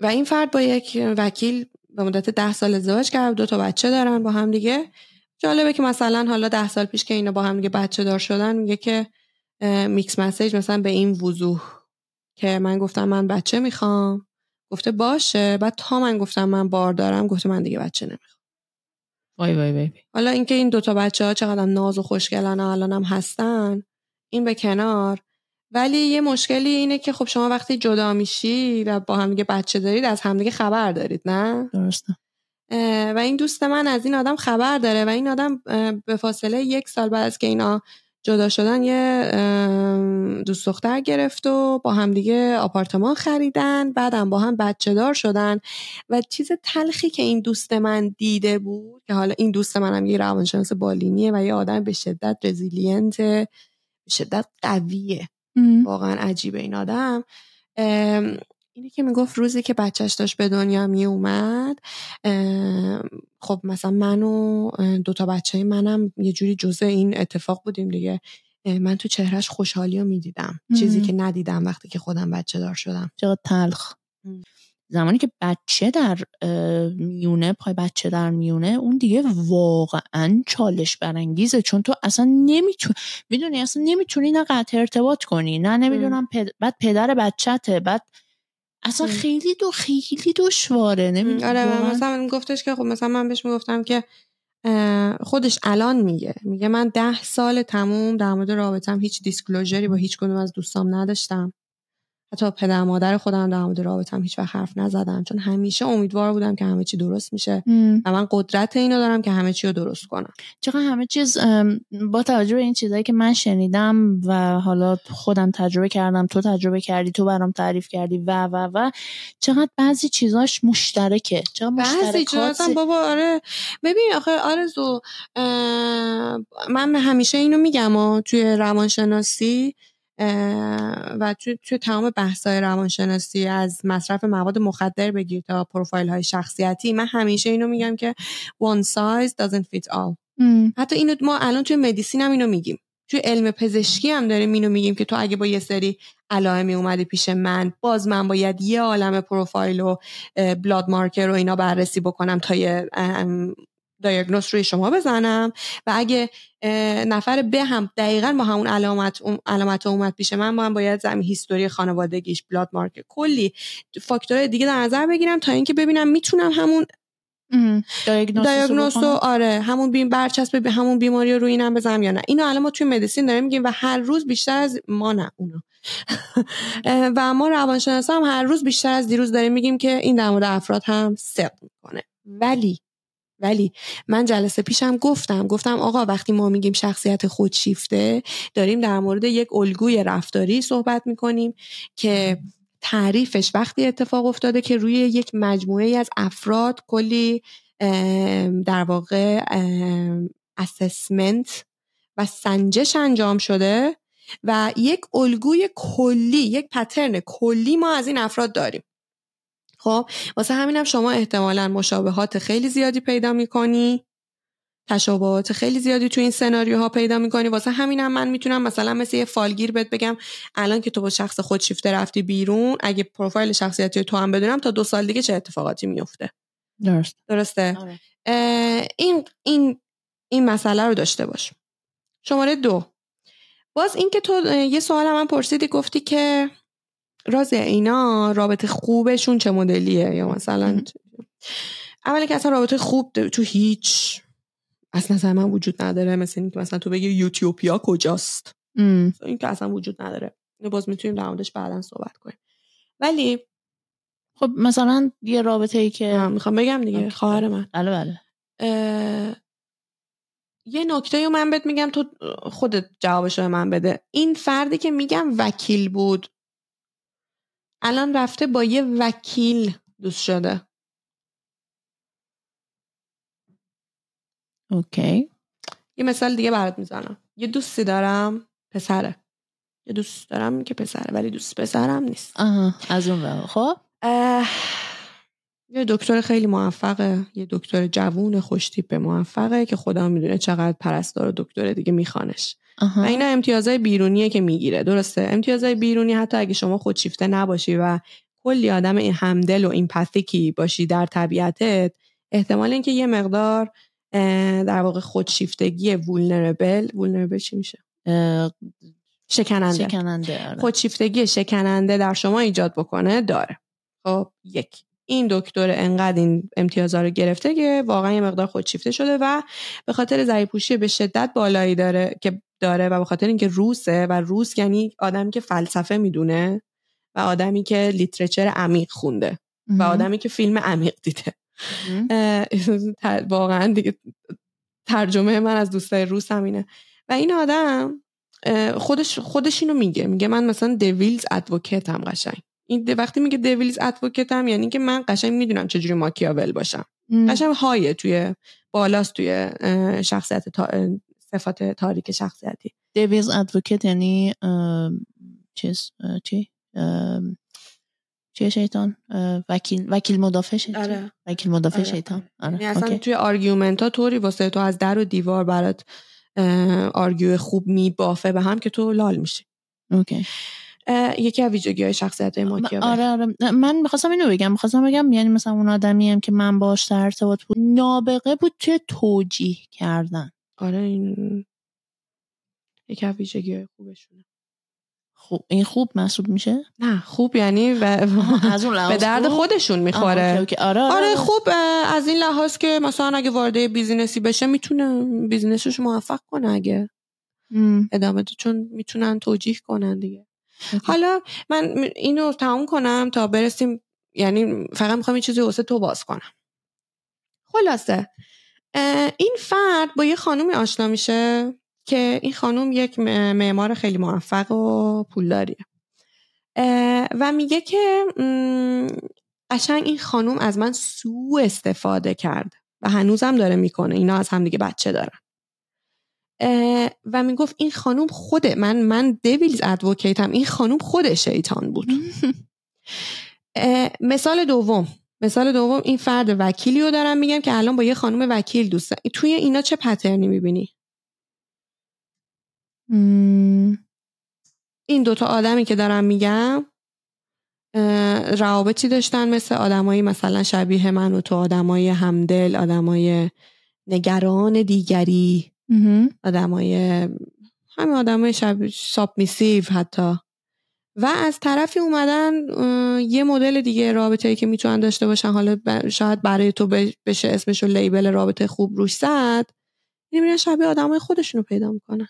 و این فرد با یک وکیل به مدت ده سال ازدواج کرد دو تا بچه دارن با هم دیگه. جالبه که مثلا حالا ده سال پیش که اینا با هم دیگه بچه دار شدن میگه که میکس مسیج مثلا به این وضوح که من گفتم من بچه می‌خوام. گفته باشه. بعد تا من گفتم من بار دارم گفته من دیگه بچه نمی‌خوام. وای وای وای. حالا اینکه این دوتا بچه ها چقدر ناز و خوشگلن و الان هم هستن این به کنار. ولی یه مشکلی اینه که خب شما وقتی جدا میشی و با هم دیگه بچه دارید از همدیگه خبر دارید نه درسته و این دوست من از این آدم خبر داره و این آدم به فاصله یک سال بعد از که اینا جدا شدن یه دوست دختر گرفت و با هم دیگه آپارتمان خریدن بعدم با هم بچه دار شدن و چیز تلخی که این دوست من دیده بود که حالا این دوست منم یه روانشناس بالینیه و یه آدم به شدت resilient به شدت قویه. واقعا عجیبه این آدم. ام، اینی که می‌گفت روزی که بچهش داشت به دنیا می اومد خب مثلا من و دوتا بچه منم یه جوری جزء این اتفاق بودیم دیگه. من تو چهرش خوشحالی رو می‌دیدم. چیزی. که ندیدم وقتی که خودم بچه دار شدم. چقدر تلخ. زمانی که بچه در میونه پای بچه در میونه اون دیگه واقعا چالش برانگیزه. چون تو اصلا نمی‌تونی می‌دونی اصلا نمی‌تونی نه قطع ارتباط کنی نه نمی‌دونم پد... بعد پدر بچته بعد اصلا. خیلی دو خیلی دشواره. نمی‌دونم آره مثلا گفتش که خب مثلا من بهش می‌گفتم که خودش الان میگه. میگه من ده سال تموم در مورد رابطم هیچ دیسکلوژری با هیچ کدوم از دوستام نداشتم. حتی پدر مادر خودم در مورد رابطم هیچ وقت حرف نزدم چون همیشه امیدوار بودم که همه چی درست میشه و من قدرت اینو دارم که همه چی رو درست کنم. چقدر همه چیز با توجه به این چیزایی که من شنیدم و حالا خودم تجربه کردم تو تجربه کردی تو برام تعریف کردی و و و چقدر بعضی چیزاش مشترکه. چقدر بعضی مشترکات اصلا بابا آره. ببین آخه آرزو من همیشه اینو میگم و توی روانشناسی و توی, توی تمام بحث‌های روانشناسی از مصرف مواد مخدر بگیر تا پروفایل های شخصیتی من همیشه اینو میگم که one size doesn't fit all. ام، حتی اینو ما الان توی مدیسین هم اینو میگیم. توی علم پزشکی هم داریم اینو میگیم که تو اگه با یه سری علائمی اومدی پیش من باز من باید یه عالم پروفایل و بلاد مارکر رو اینا بررسی بکنم تا یه دایگنوز روی شما بزنم. و اگه نفر به هم دقیقا با همون علامت علامت اومد پیش من من باید زمین هیستوری خانوادگیش بلاد مارکر کلی فاکتورهای دیگه در نظر بگیرم تا اینکه ببینم می‌تونم همون بکنم؟ آره همون بیم برچسب به همون بیماری رو روی اینم بزنم یا نه. اینو الان ما توی مدیسین داریم میگیم و هر روز بیشتر از ما نه اونا. و ما روانشناسا هم هر روز بیشتر از دیروز داریم میگیم که این در مورد افراد هم صدق می‌کنه. ولی ولی من جلسه پیشم گفتم گفتم آقا وقتی ما میگیم شخصیت خودشیفته داریم در مورد یک الگوی رفتاری صحبت می‌کنیم که تعریفش وقتی اتفاق افتاده که روی یک مجموعه از افراد کلی در واقع اسسمنت و سنجش انجام شده و یک الگوی کلی یک پترن کلی ما از این افراد داریم. خب واسه همینم شما احتمالا مشابهات خیلی زیادی پیدا می‌کنی. تشابهات خیلی زیادی تو این سناریوها پیدا می‌کنی. واسه همینم من می‌تونم مثلا مثل یه فالگیر بهت بگم الان که تو با شخص خودشیفته رفتی بیرون اگه پروفایل شخصیتی تو هم بدونم تا دو سال دیگه چه اتفاقاتی میفته درست. درسته؟ آره. این این این مسئله رو داشته باش. شماره دو. باز اینکه تو یه سوال من پرسیدی گفتی که راز اینا رابطه خوبشون چه مدلیه؟ یا مثلا اولی که اصلا رابطه خوب تو هیچ اصلا نظر من وجود نداره. مثل اینکه مثلا تو بگی یوتیوپیا کجاست؟ این که اصلا وجود نداره. باز می‌تونیم در موردش بعدا صحبت کنیم. ولی خب مثلا یه رابطه ای که می‌خوام بگم دیگه. خواهر من. بله بله. یه نکته رو من بهت میگم تو خودت جوابش رو من بده. این فردی که میگم وکیل بود الان رفته با یه وکیل دوست شده. اوکی. یه مثال دیگه برات می‌زنم. یه دوستی دارم پسره. یه دوست دارم که پسره ولی دوست پسرم نیست. آها از اون خب؟ یه دکتر خیلی موفقه یه دکتر جوون خوشتیپ موفقه که خدا می‌دونه چقدر پرستار و دکتر دیگه میخوانش. و اینا امتیازهای بیرونیه که می‌گیره درسته؟ امتیازهای بیرونی حتی اگه شما خودشیفته نباشی و کلی آدم این همدل و ایمپاتیکی باشی در طبیعتت احتمال اینکه یه مقدار در واقع خودشیفتگی وولنربل وولنربل چی میشه؟ شکننده, شکننده آره. خودشیفتگی شکننده در شما ایجاد بکنه داره. خب یک. این دکتر انقدر این امتیازها رو گرفته که واقعا یه مقدار خودشیفته شده و به خاطر ضریب به شدت بالایی داره که داره و به خاطر اینکه روسه و روس یعنی آدمی که فلسفه می‌دونه و آدمی که لیترچر عمیق خونده و آدمی که فیلم عمیق دیده. واقعا دیگه ترجمه من از دوستای روس همینه و این آدم خودش خودش اینو میگه. میگه من مثلا دویلز ادوکیت هم قشنگ. این وقتی میگه دویلز ادوکیت هم یعنی که من قشنگ می‌دونم چجوری ماکیاول باشم. قشنگ هایه توی بالاست توی شخصیت صفات تاریک شخصیتی. دویلز ادوکیت یعنی چیز چی؟ چیه شیطان؟ وکیل وکیل مدافع شیطان. آره. وکیل مدافع آره. شیطان. آره. یعنی اصلا توی argument ها طوری واسه تو از در و دیوار برات argue خوب میبافه به هم که تو لال میشی. اوکی. یکی از ویژگی های شخصیت های آره آره. من می‌خواستم اینو بگم. می‌خواستم بگم یعنی مثلا اون آدمی هم که من باش در ارتباط بود نابغه بود توی توجیه کردن. آره این یکی از ویژگی های خوبشونه. خوب این خوب محسوب میشه؟ نه خوب یعنی و از اون به درد خودشون می‌خوره. آره, آره, آره, آره. خوب از این لحاظ که مثلا اگه وارد business ی بشه می‌تونه business ش موفق کنه اگه. ادامه چون می‌تونن توجیه کنن دیگه. حالا من اینو تموم کنم تا برسیم یعنی فقط می‌خوام این چیزی واسه تو باز کنم. خلاصه این فرد با یه خانومی آشنا میشه که این خانم یک معمار خیلی موفق و پولداریه. و میگه که قشنگ این خانم از من سو استفاده کرد و هنوزم داره می‌کنه. اینا از هم دیگه بچه دارن. و می‌گفت این خانم خوده. من من دویلز ادوکیتم این خانم خود شیطان بود. مثال دوم. مثال دوم این فرد وکیلی رو دارم میگم که الان با یه خانم وکیل دوسته توی اینا چه پترنی می‌بینی؟ این دوتا آدمی که دارم میگم روابطی داشتن مثل آدمایی مثلا شبیه من و تو آدمای همدل آدمای نگران دیگری آدمای همه آدمای شب سابمیسیو حتی. و از طرفی اومدن یه مدل دیگه رابطه ای که می‌تونن داشته باشن حالا شاید برای تو بشه اسمش لیبل رابطه خوب روش زد میرن شبیه آدمای خودشون رو پیدا می‌کنن.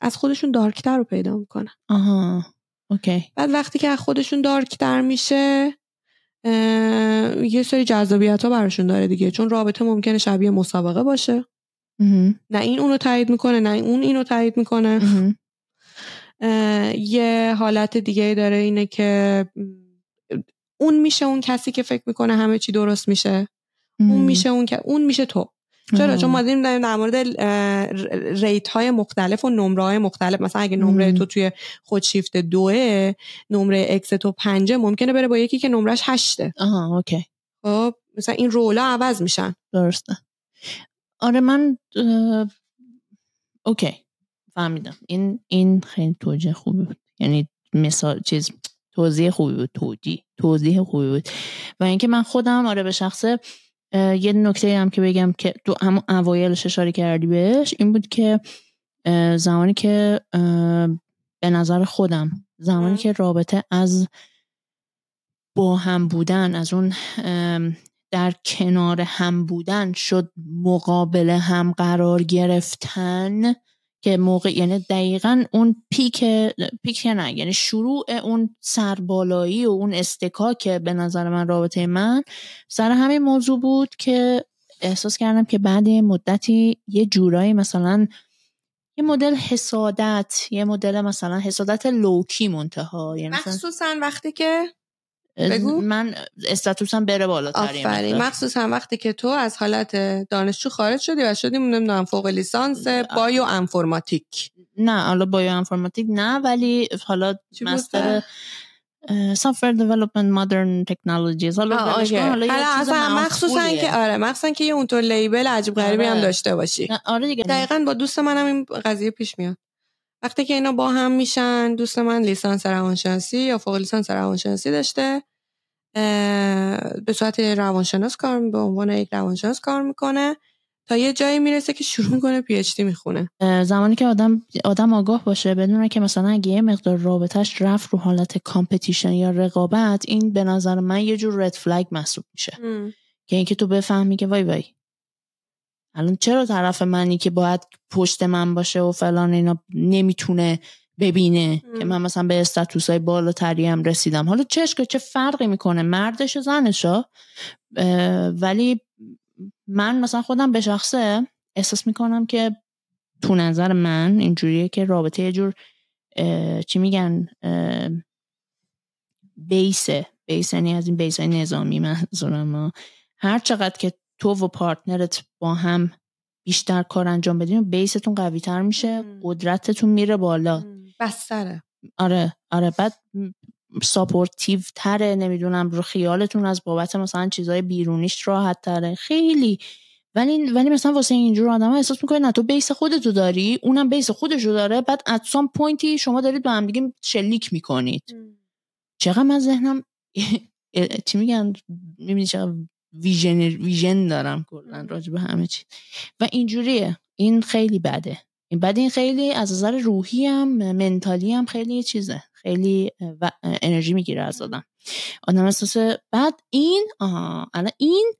از خودشون دارکتر رو پیدا می‌کنن. آها. اوکی. بعد وقتی که از خودشون دارکتر میشه یه سری جذابیت ها براشون داره دیگه چون رابطه ممکنه شبیه مسابقه باشه. نه این اونو تایید می‌کنه نه اون اینو تایید می‌کنه. یه حالت دیگه داره اینه که اون میشه اون کسی که فکر می‌کنه همه چی درست میشه. اون میشه اون که اون میشه تو. چرا؟ چون ما داریم در مورد rate های مختلف و نمره های مختلف مثلا اگه نمره تو توی خودشیفت دوه نمره ex تو پنجه ممکنه بره با یکی که نمرش هشته. آها اوکی. خب مثلا این رولا عوض میشن. درسته. آره من اوکی. فهمیدم. این این خیلی توجه خوبی بود. یعنی مثال چیز توضیح خوبی بود. توجیه توضیح خوبی بود. و اینکه من خودم آره به شخصه یه نکته هم که بگم که تو همون اوایلش اشاره کردی بهش این بود که زمانی که به نظر خودم زمانی که رابطه از با هم بودن از اون در کنار هم بودن شد مقابل هم قرار گرفتن که موقع یعنی دقیقا اون پیک پیک نه یعنی شروع اون سربالایی و اون استکاک به نظر من رابطه من سر همین موضوع بود که احساس کردم که بعد مدتی یه جورایی مثلا یه مدل حسادت یه مدل مثلا حسادت لوکی منتها یعنی مخصوصا وقتی که بگو. من استاتوسم بره بالاتر آفرین. مخصوصا وقتی که تو از حالت دانشجو خارج شدی و شدی نمی‌دونم فوق لیسانس بایو انفرماتیک نه حالا بایو انفرماتیک نه ولی حالا مستر سافر دیولپمنت مدرن تکنولوژیز حالا حالا اصلا مخصوصا که آره مخصوصا که یه اونطور لیبل عجیب غریبی هم آره. داشته باشی. آره دیگه. دقیقا با دوست منم این قضیه پیش میاد. وقتی که اینا با هم میشن دوست من لیسانس روانشناسی یا فوق لیسانس روانشناسی داشته به صورت روانشناس کار به عنوان یک روانشناس کار می‌کنه تا یه جایی می‌رسه که شروع می‌کنه PhD می‌خونه. زمانی که آدم آدم آگاه باشه بدونه که مثلا اگه یه مقدار رابطش رفت رو حالت competition یا رقابت این به نظر من یه جور red flag محسوب میشه. که اینکه تو بفهمی که وای وای الان چرا طرف منی که باید پشت من باشه و فلان اینا نمی‌تونه ببینه که من مثلا به status های بالاتری هم رسیدم. حالا چش که چه فرقی می‌کنه؟ مردش و زنشا ولی من مثلا خودم به شخصه احساس می‌کنم که تو نظر من اینجوریه که رابطه یه جور چی میگن؟ بیسه. بیس یعنی از این بیس های نظامی منظورم هر چقدر که تو و پارتنرت با هم بیشتر کار انجام بدین بیستون قوی تر میشه قدرتتون میره بالا. بستره. آره آره. بعد supportive تره نمی‌دونم رو خیالتون از بابت مثلا چیزای بیرونیش راحت تره خیلی. ولی ولی مثلا واسه اینجور آدم ها احساس می‌کنه نه تو base خودتو داری اونم base خودشو داره. بعد at some point ی شما دارید با هم دیگه شلیک می‌کنید. چقدر من ذهنم چی میگن؟ می‌بینی چقدر vision vision دارم کلا راجع به همه چی. و اینجوریه. این خیلی بده. این بعد این خیلی از نظر روحی هم mentally هم خیلی چیزه. خیلی و انرژی می‌گیره از آدم. آدم احساس بعد این آها الان این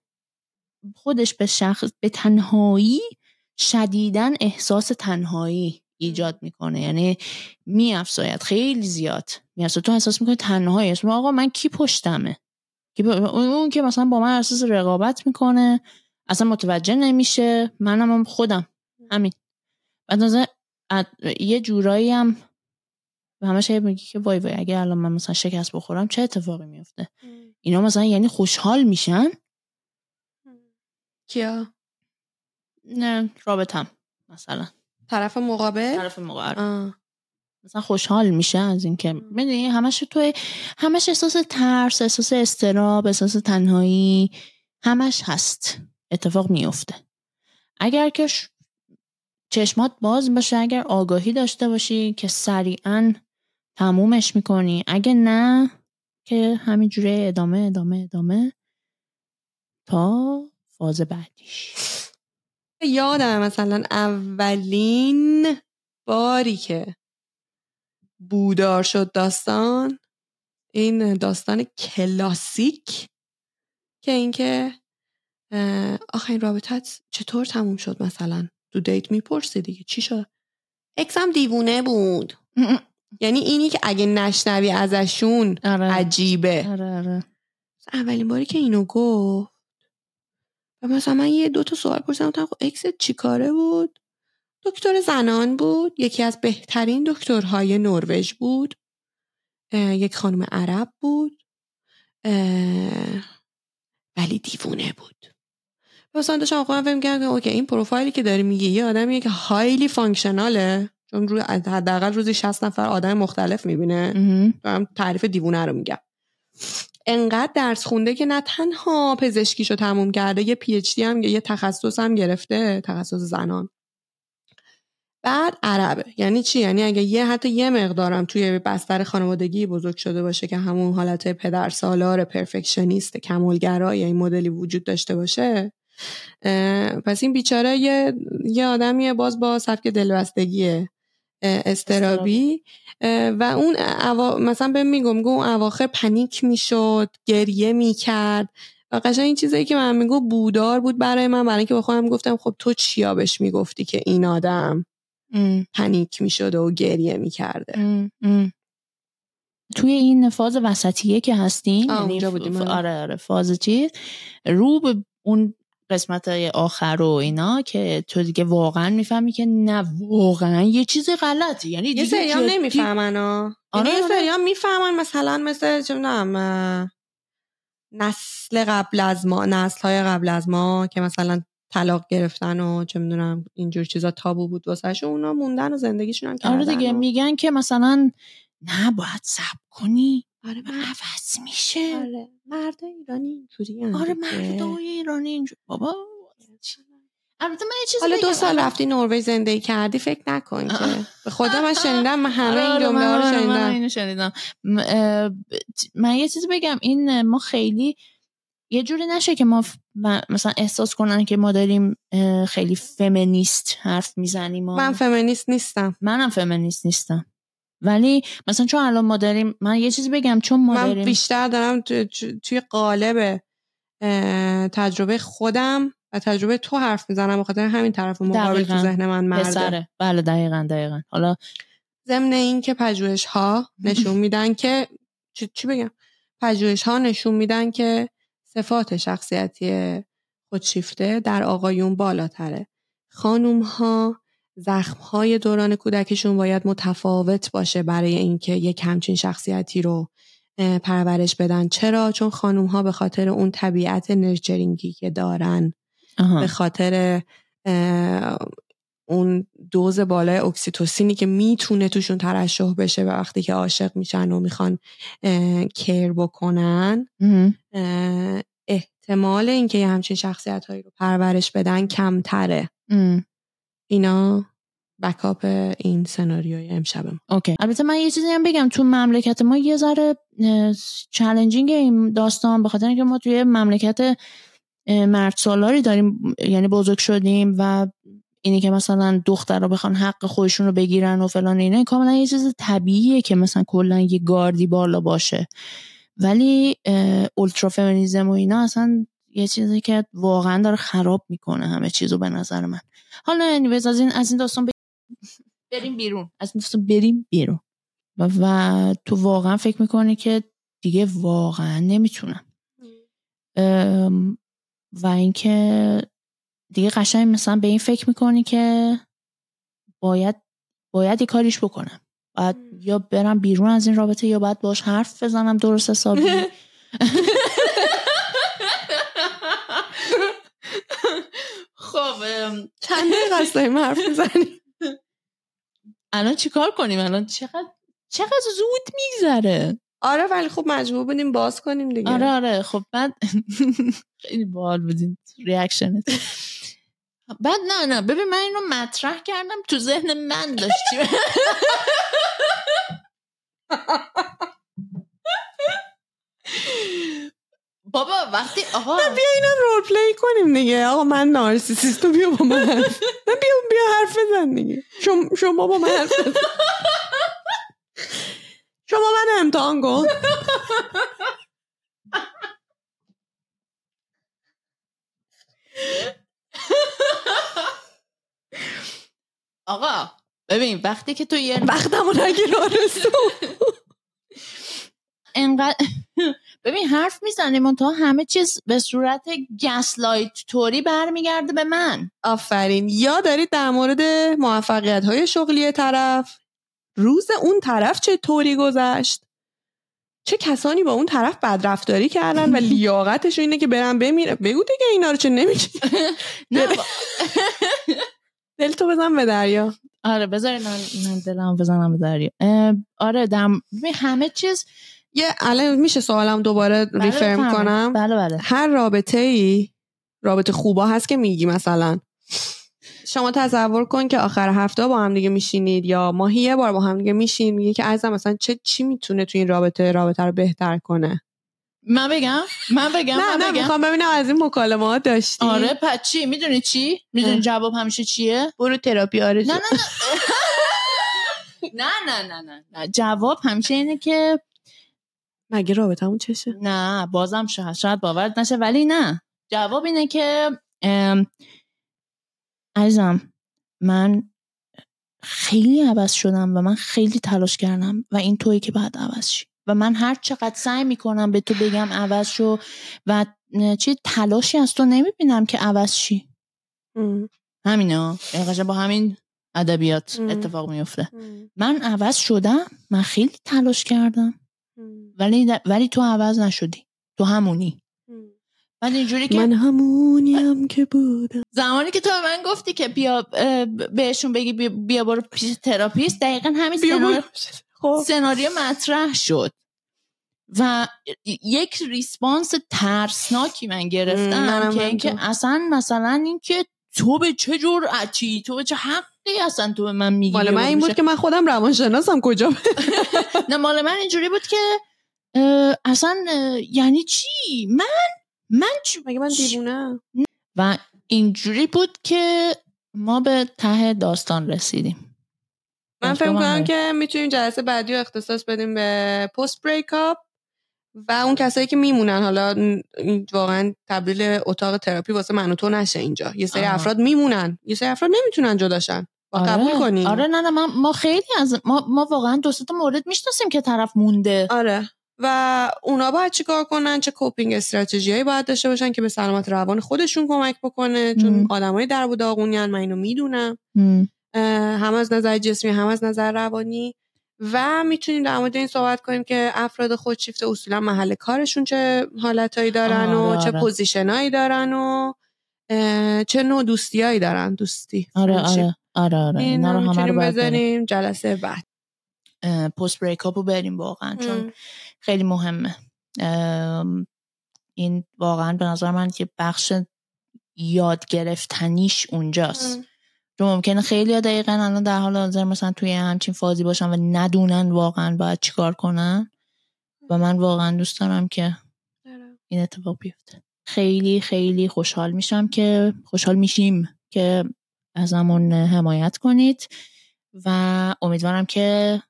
خودش به شخص به تنهایی شدیدن احساس تنهایی ایجاد می‌کنه. یعنی میافزاید. خیلی زیاد. میافزاید. تو احساس می‌کنه تنهایی اسم آقا من کی پشتمه؟ اون که مثلا با من اساس رقابت می‌کنه اصلا متوجه نمیشه. منم خودم. همین. بعد یه جورایی هم همش میگی که وای وای اگه الان من مثلا شکست بخورم چه اتفاقی میفته اینا مثلا یعنی خوشحال میشن؟ کیا؟ نه رابطم مثلا. طرف مقابل؟ طرف مقابل. مثلا خوشحال میشه از اینکه می‌دونی همش تو همش احساس ترس احساس استراب احساس تنهایی همش هست. اتفاق میفته اگر که چشمات باز باشه اگر آگاهی داشته باشی که سریعا تمومش می‌کنی اگه نه که همینجوره ادامه ادامه ادامه تا فاز بعدیش. یادم مثلا اولین باری که بودار شد داستان. این داستان کلاسیک که اینکه آخه این رابطت چطور تموم شد مثلا؟ تو date می‌پرسه دیگه. چی شد؟ ex م دیوونه بود. یعنی اینی که اگه نشنوی ازشون آره. عجیبه. آره آره. اولین باری که اینو گفت و مثلا من یه دو تا سوال پرسیدم خب ex ت چی کاره بود؟ دکتر زنان بود یکی از بهترین دکترهای نروژ بود یک خانم عرب بود ولی دیوونه بود. مثلا داشتم خودم فهم کردم اوکی این پروفایلی که داری میگی یه آدمیه که highly functional ه چون روی حداقل روزی 60 نفر آدم مختلف می‌بینه. دارم تعریف دیوونه رو میگم. انقدر درس خونده که نه تنها پزشکیشو تموم کرده یه PhD هم یه تخصص هم گرفته تخصص زنان. بعد عربه. یعنی چی؟ یعنی اگه یه حتی یه مقدارم توی بستر خانوادگی بزرگ شده باشه که همون حالت پدر سالار پرفکشنیست کمالگرای این مدلی وجود داشته باشه پس این بیچاره یه, یه آدمیه باز با سبک دلبستگیه استرابی. و اون اوا... مثلا به میگم گو اون اواخر پنیک می‌شد گریه می‌کرد. و قشنگ این چیزایی که من میگو بودار بود برای من. برای اینکه به خودم گفتم خب تو چیا بهش می‌گفتی که این آدم؟ پنیک می‌شده و گریه می‌کرده. توی این فاز وسطیه که هستین یعنی بودیم آره. آره فاز چیز رو به اون قسمت آخر و اینا که تو دیگه واقعا می‌فهمی که نه واقعا یه چیز غلطی. یعنی یه سریام نمی‌فهمن یعنی یه آره. سریام می‌فهمن مثلا مثل چه نسل قبل از ما نسل های قبل از ما که مثلا طلاق گرفتن و چه می‌دونم اینجور چیزا تابو بود واسه اونا موندن و زندگیشون هم آره دیگه میگن که مثلا نه باید سب کنی. آره من عوض میشه. آره مرد ایرانی اینجوری آره مرد ایرانی اینجوری. بابا البته من حالا دو سال رفتی نروژ زندگی کردی فکر نکن که. به خدا من شنیدم من همه این آره، جمله رو شنیدم. اینو شنیدم. من یه چیزی بگم. این ما خیلی یه جوری نشه که ما مثلا احساس کنن که ما داریم خیلی فمینیست حرف می‌زنیم من فمینیست نیستم. منم فمینیست نیستم. ولی مثلا چون الان ما داریم من یه چیزی بگم چون ما من داریم بیشتر دارم توی قالب تجربه خودم و تجربه تو حرف می‌زنم بخاطر همین طرف مقابل تو ذهن من مرده. بله دقیقا دقیقا. حالا ضمن این که پژوهش ها نشون میدن که چی بگم؟ پژوهش ها نشون میدن که صفات شخصیتی خودشیفته در آقایون بالاتره. خانوم ها زخم های دوران کودکشون باید متفاوت باشه برای اینکه یک همچین شخصیتی رو پرورش بدن. چرا؟ چون خانوم ها به خاطر اون طبیعت نرچرینگی که دارن به خاطر اون دوز بالای اکسیتوسینی که می‌تونه توشون ترشح بشه و وقتی که عاشق میشن و می‌خوان کیر بکنن احتمال اینکه یه همچین شخصیت هایی رو پرورش بدن کمتره. اینا بکاپ این سناریوی امشب ما. اوکی. البته من یه چیزی هم بگم. تو مملکت ما یه ذره چالنجینگ این داستان به خاطر اینکه ما توی مملکت مرد سالاری داریم یعنی بزرگ شدیم و اینی که مثلا دختر رو بخوان حق خودشون رو بگیرن و فلان اینه کاملا یه چیز طبیعیه که مثلا کلا یه گاردی بالا باشه. ولی اولترا فمینیزم و اینا اصلا یه چیزی که واقعا داره خراب می‌کنه همه چیزو به نظر من. حالا یعنی از این از این داستان بریم بیرون. از این داستان بریم بیرون. و, و تو واقعا فکر می‌کنی که دیگه واقعا نمی‌تونم. و اینکه دیگه قشنگ مثلا به این فکر می‌کنی که باید باید یه کاریش بکنم. باید یا برم بیرون از این رابطه یا باید باش حرف بزنم درست حسابی؟ خب چند دقیقه حرف می‌زنی الان چیکار کنیم؟ الان چقدر چقدر زود میگذره؟ آره ولی خب مجبور بودیم باز کنیم دیگه. آره آره. خب بعد خیلی بال بودین. ریاکشنت. بعد نه نه. ببین من اینو مطرح کردم تو ذهن من داشتی بابا وقتی آها. بیا اینا رول پلی کنیم دیگه. آقا من نارسیسیست. بیا با من. حرف بیا بیا حرف بزن دیگه. شما شما با من حرف بزن. شما من امتحان کن. آقا ببین وقتی که تو یه وقتمو نگیر آرزو. انقدر ببین حرف می‌زنیم تا همه چیز به صورت گسلایت توری برمیگرده به من. آفرین. یا دارید در مورد موفقیت های شغلی طرف روز اون طرف چه طوری گذشت؟ چه کسانی با اون طرف بدرفتاری کردن و لیاقتش اینه که برن بمیره بگو دیگه اینا رو چه نمیگی دل تو بزن به دریا. آره بذاری من دلم بزنم به دریا. آره دم همه چیز یه الان میشه سوالم دوباره بله ریفرم کنم. بله بله. هر رابطه ای رابطه خوبا هست که میگی مثلا. شما تصور کن که آخر هفته با هم دیگه میشینید یا ماهی یه بار با هم دیگه میشین میگه که عزیزم مثلا چه چی می‌تونه تو این رابطه رابطه رو بهتر کنه؟ من بگم؟ من بگم نه من نه بگم. می‌خوام ببینم از این مکالمات داشتی؟ آره پس چی؟ می‌دونی چی؟ می‌دونی. جواب همیشه چیه؟ برو تراپی آرزو. نه نه نه. نه نه نه نه جواب همیشه اینه که مگه رابطمون چشه؟ نه بازم شاید شاید باورت نشه ولی نه. جواب اینه که عزیزم من خیلی عوض شدم و من خیلی تلاش کردم و این تویی که باید عوض شی. و من هر چقدر سعی می‌کنم به تو بگم عوض شو و چی تلاشی از تو نمی‌بینم که عوض شی. همینا یعنی با همین ادبیات. اتفاق میفته من عوض شدم من خیلی تلاش کردم. ولی ولی تو عوض نشدی. تو همونی. بعد اینجوری که من همونیم که بودم. زمانی که تو به من گفتی که بیا بهشون بگی بیا, برو پیش تراپیست دقیقا همین سناریو, خب سناریو مطرح شد. و یک ریسپانس ترسناکی من گرفتم که اینکه. اصلا مثلا اینکه تو به چه جرأتی تو به چه حقی اصلا تو به من میگی مال من این بود که من خودم روانشناسم کجا نه مال من اینجوری بود که اصلا یعنی چی؟ من من چی مگه من؟ دیوونه و اینجوری بود که ما به ته داستان رسیدیم. من فکر کنم. که می‌تونیم جلسه بعدی رو اختصاص بدیم به پست بریک اپ و اون کسایی که میمونن. حالا این واقعا تبدیل اتاق تراپی واسه من و تو نشه اینجا. یه سری آها. افراد میمونن. یه سری افراد نمی‌تونن جداشن با قبول کنیم. آره نه نه من ما خیلی از ما, ما واقعا دو سه تا مورد می‌شناسیم که طرف مونده. آره. و اونا باید چیکار کنن چه کوپینگ استراتژیایی باید داشته باشن که به سلامت روان خودشون کمک بکنه چون. آدمای در و داغونین من اینو می‌دونم هم. از نظر جسمی هم از نظر روانی و می‌تونیم در مورد این صحبت کنیم که افراد خودشیفته اصولا محل کارشون چه حالتهایی دارن و آره، چه آره. پوزیشنایی دارن و چه نوع دوستیایی دارن دوستی آره friendship. آره آره آره این اینا رو هم همه رو. بذاریم جلسه بعد پست بریک رو بریم واقعا چون خیلی مهمه. این واقعا به نظر من که بخش یاد گرفتنیش اونجاست. چون ممکنه خیلی دقیقا الان در حال حاضر مثلا توی همچین فازی باشن و ندونن واقعا باید چیکار کنن. و من واقعا دوست دارم که آره. این اتفاق بیفته. خیلی خیلی خوشحال میشم که خوشحال میشیم که ازمون حمایت کنید. و امیدوارم که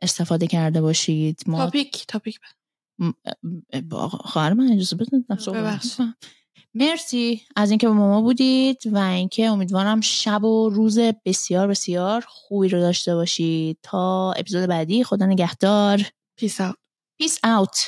استفاده کرده باشید. ما تاپیک تاپیک خواهر من اجازه بدید. مرسی از اینکه با ما بودید و اینکه امیدوارم شب و روز بسیار بسیار خوبی رو داشته باشید. تا اپیزود بعدی خدا نگهدار. peace out peace out